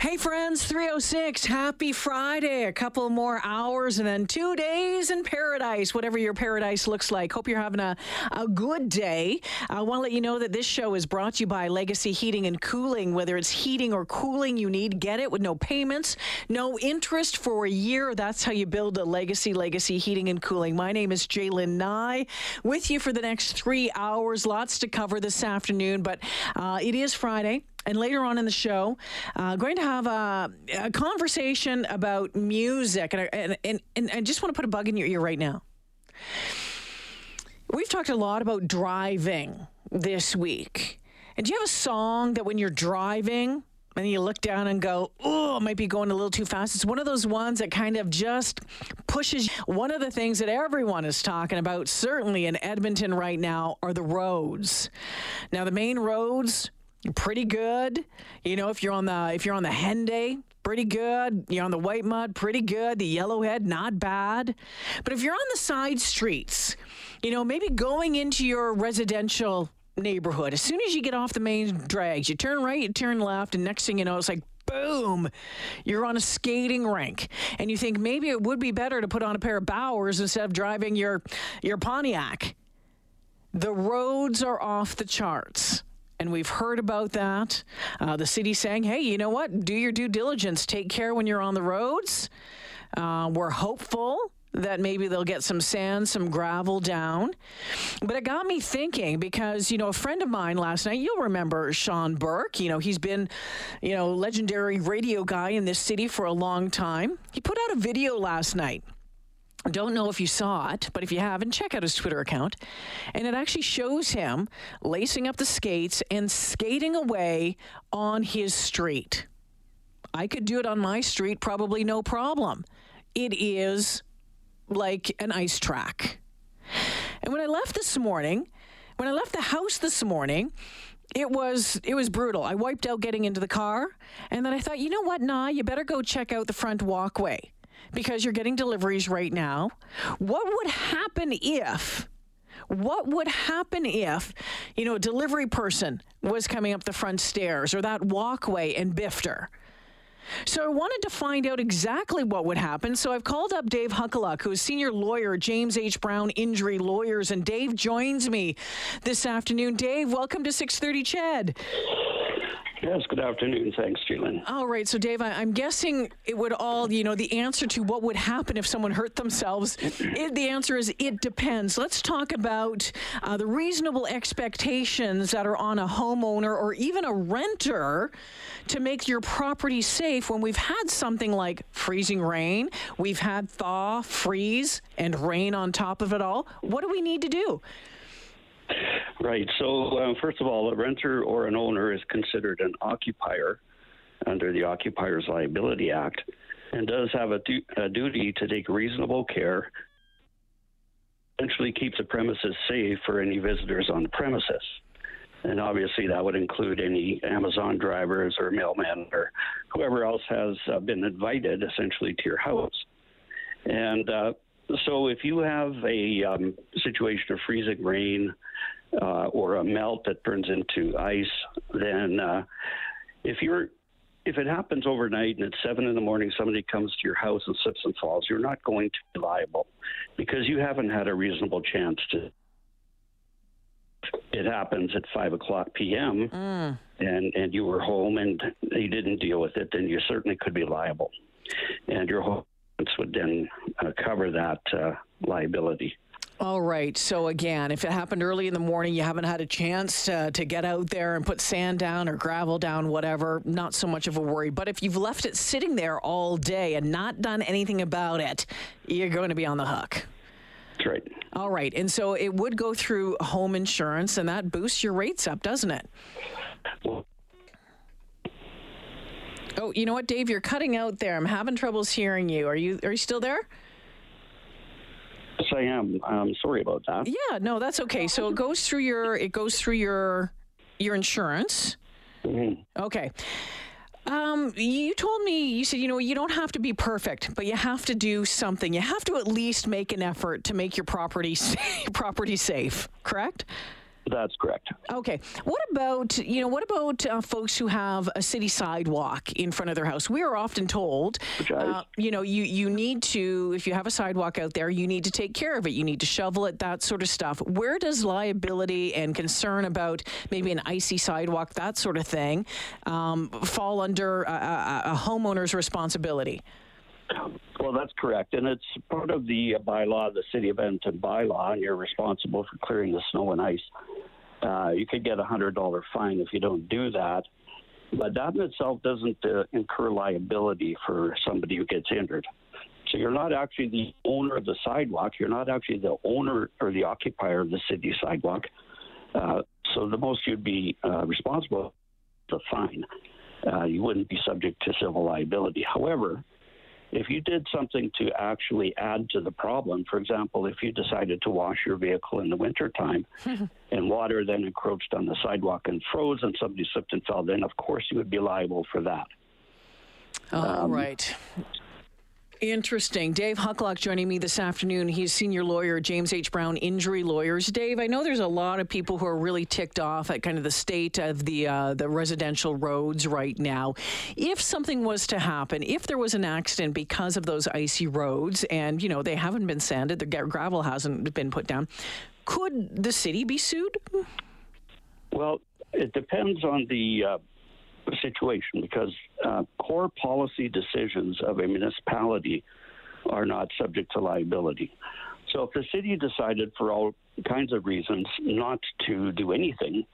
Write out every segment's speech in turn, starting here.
Hey friends, 306, happy Friday. A couple more hours and then two days in paradise, whatever your paradise looks like. Hope you're having a, a good day. I want to let you know that this show is brought to you by Legacy Heating and Cooling. Whether it's heating or cooling you need, get it with no payments, no interest for a year. That's how you build a legacy, Legacy Heating and Cooling. My name is Jaylen Nye, with you for the next three hours. Lots to cover this afternoon, but uh, it is Friday. And later on in the show, uh, going to have a, a conversation about music. And I, and, and, and I just want to put a bug in your ear right now. We've talked a lot about driving this week. And do you have a song that when you're driving, and you look down and go, oh, it might be going a little too fast. It's one of those ones that kind of just pushes. One of the things that everyone is talking about, certainly in Edmonton right now, are the roads. Now, the main roads, pretty good. You know, if you're on the if you're on the Henday, pretty good. You're on the White Mud, pretty good. The Yellowhead, not bad. But if you're on the side streets, you know, maybe going into your residential neighborhood, as soon as you get off the main drags, you turn right, you turn left, and next thing you know, it's like boom, you're on a skating rink. And you think maybe it would be better to put on a pair of Bauers instead of driving your your Pontiac. The roads are off the charts and we've heard about that. Uh, the city saying, hey, you know what? Do your due diligence. Take care when you're on the roads. Uh, we're hopeful that maybe they'll get some sand, some gravel down. But it got me thinking because, you know, a friend of mine last night, you'll remember Sean Burke, you know, he's been, you know, legendary radio guy in this city for a long time. He put out a video last night don't know if you saw it, but if you haven't, check out his Twitter account. And it actually shows him lacing up the skates and skating away on his street. I could do it on my street, probably no problem. It is like an ice track. And when I left this morning, when I left the house this morning, it was it was brutal. I wiped out getting into the car, and then I thought, you know what, Nah, you better go check out the front walkway because you're getting deliveries right now. What would happen if? What would happen if, you know, a delivery person was coming up the front stairs or that walkway and biffed her? So I wanted to find out exactly what would happen. So I've called up Dave Huculuk, who is senior lawyer James H. Brown Injury Lawyers, and Dave joins me this afternoon. Dave, welcome to 6:30 CHED. Yes, good afternoon. Thanks, Jaylen. All right. So, Dave, I, am guessing it would all, you know, the answer to what would happen if someone hurt themselves, it, the answer is it depends. Let's talk about uh, the reasonable expectations that are on a homeowner or even a renter to make your property safe when we've had something like freezing rain, we've had thaw, freeze, and rain on top of it all. What do we need to do? Right. So, uh, first of all, a renter or an owner is considered an occupier under the Occupiers Liability Act and does have a, du- a duty to take reasonable care, essentially keep the premises safe for any visitors on the premises. And obviously, that would include any Amazon drivers or mailmen or whoever else has uh, been invited essentially to your house. And uh, so, if you have a um, situation of freezing rain, uh, or a melt that turns into ice, then uh, if you're if it happens overnight and at seven in the morning somebody comes to your house and slips and falls, you're not going to be liable because you haven't had a reasonable chance to. It happens at five o'clock p.m. Mm. and and you were home and you didn't deal with it, then you certainly could be liable, and your home would then uh, cover that uh, liability. All right. So again, if it happened early in the morning, you haven't had a chance uh, to get out there and put sand down or gravel down, whatever, not so much of a worry. But if you've left it sitting there all day and not done anything about it, you're going to be on the hook. That's right. All right. And so it would go through home insurance, and that boosts your rates up, doesn't it? Well, Oh, you know what, Dave? You're cutting out there. I'm having troubles hearing you. Are you are you still there? Yes, I am. I'm sorry about that. Yeah, no, that's okay. So it goes through your it goes through your your insurance. Mm-hmm. Okay. Um, you told me, you said, you know, you don't have to be perfect, but you have to do something. You have to at least make an effort to make your property property safe, correct? That's correct. Okay. What about you know what about uh, folks who have a city sidewalk in front of their house? We are often told, uh, you know, you you need to if you have a sidewalk out there, you need to take care of it. You need to shovel it, that sort of stuff. Where does liability and concern about maybe an icy sidewalk, that sort of thing, um, fall under a, a, a homeowner's responsibility? Well, that's correct. And it's part of the bylaw, the City of Edmonton bylaw, and you're responsible for clearing the snow and ice. Uh, you could get a $100 fine if you don't do that. But that in itself doesn't uh, incur liability for somebody who gets injured. So you're not actually the owner of the sidewalk. You're not actually the owner or the occupier of the city sidewalk. Uh, so the most you'd be uh, responsible the fine. Uh, you wouldn't be subject to civil liability. However, if you did something to actually add to the problem, for example, if you decided to wash your vehicle in the wintertime and water then encroached on the sidewalk and froze and somebody slipped and fell, then of course you would be liable for that. All um, right. Interesting. Dave Huculuk joining me this afternoon. He's senior lawyer, James H. Brown Injury Lawyers. Dave, I know there's a lot of people who are really ticked off at kind of the state of the uh, the residential roads right now. If something was to happen, if there was an accident because of those icy roads, and you know they haven't been sanded, the gravel hasn't been put down, could the city be sued? Well, it depends on the uh, situation because uh, core policy decisions of a municipality are not subject to liability. So if the city decided for all kinds of reasons not to do anything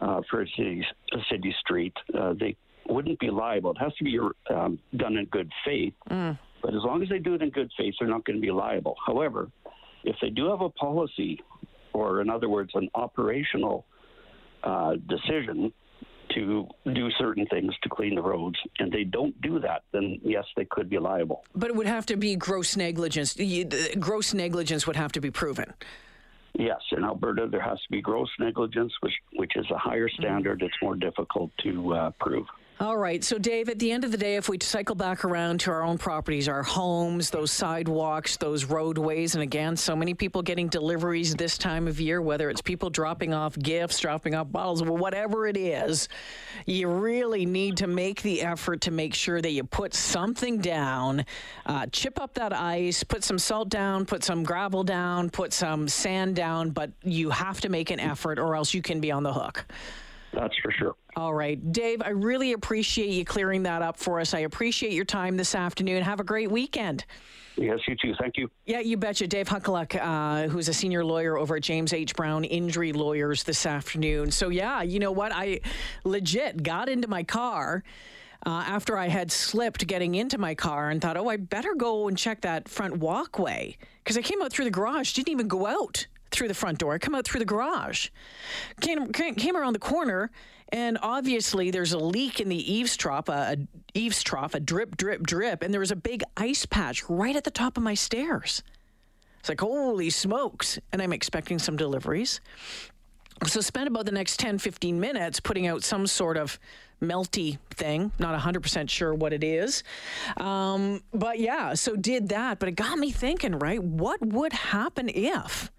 uh, for a city, a city street, uh, they wouldn't be liable. It has to be um, done in good faith. Mm. But as long as they do it in good faith, they're not going to be liable. However, if they do have a policy, or in other words, an operational uh, decision to do certain things to clean the roads and they don't do that, then yes, they could be liable. But it would have to be gross negligence. Gross negligence would have to be proven. Yes, in Alberta, there has to be gross negligence, which which is a higher standard. It's more difficult to uh, prove. All right. So, Dave, at the end of the day, if we cycle back around to our own properties, our homes, those sidewalks, those roadways, and again, so many people getting deliveries this time of year, whether it's people dropping off gifts, dropping off bottles, whatever it is, you really need to make the effort to make sure that you put something down, uh, chip up that ice, put some salt down, put some gravel down, put some sand down, but you have to make an effort or else you can be on the hook. That's for sure. All right. Dave, I really appreciate you clearing that up for us. I appreciate your time this afternoon. Have a great weekend. Yes, you too. Thank you. Yeah, you betcha. Dave Huculuk, uh, who's a senior lawyer over at James H. Brown Injury Lawyers this afternoon. So, yeah, you know what? I legit got into my car. Uh, after I had slipped getting into my car and thought, oh, I better go and check that front walkway because I came out through the garage, didn't even go out through the front door. I come out through the garage. Came, came around the corner, and obviously there's a leak in the eaves trough, a, a a drip, drip, drip, and there was a big ice patch right at the top of my stairs. It's like, holy smokes. And I'm expecting some deliveries. So spent about the next 10, 15 minutes putting out some sort of melty thing. Not 100% sure what it is. Um, but yeah, so did that. But it got me thinking, right? What would happen if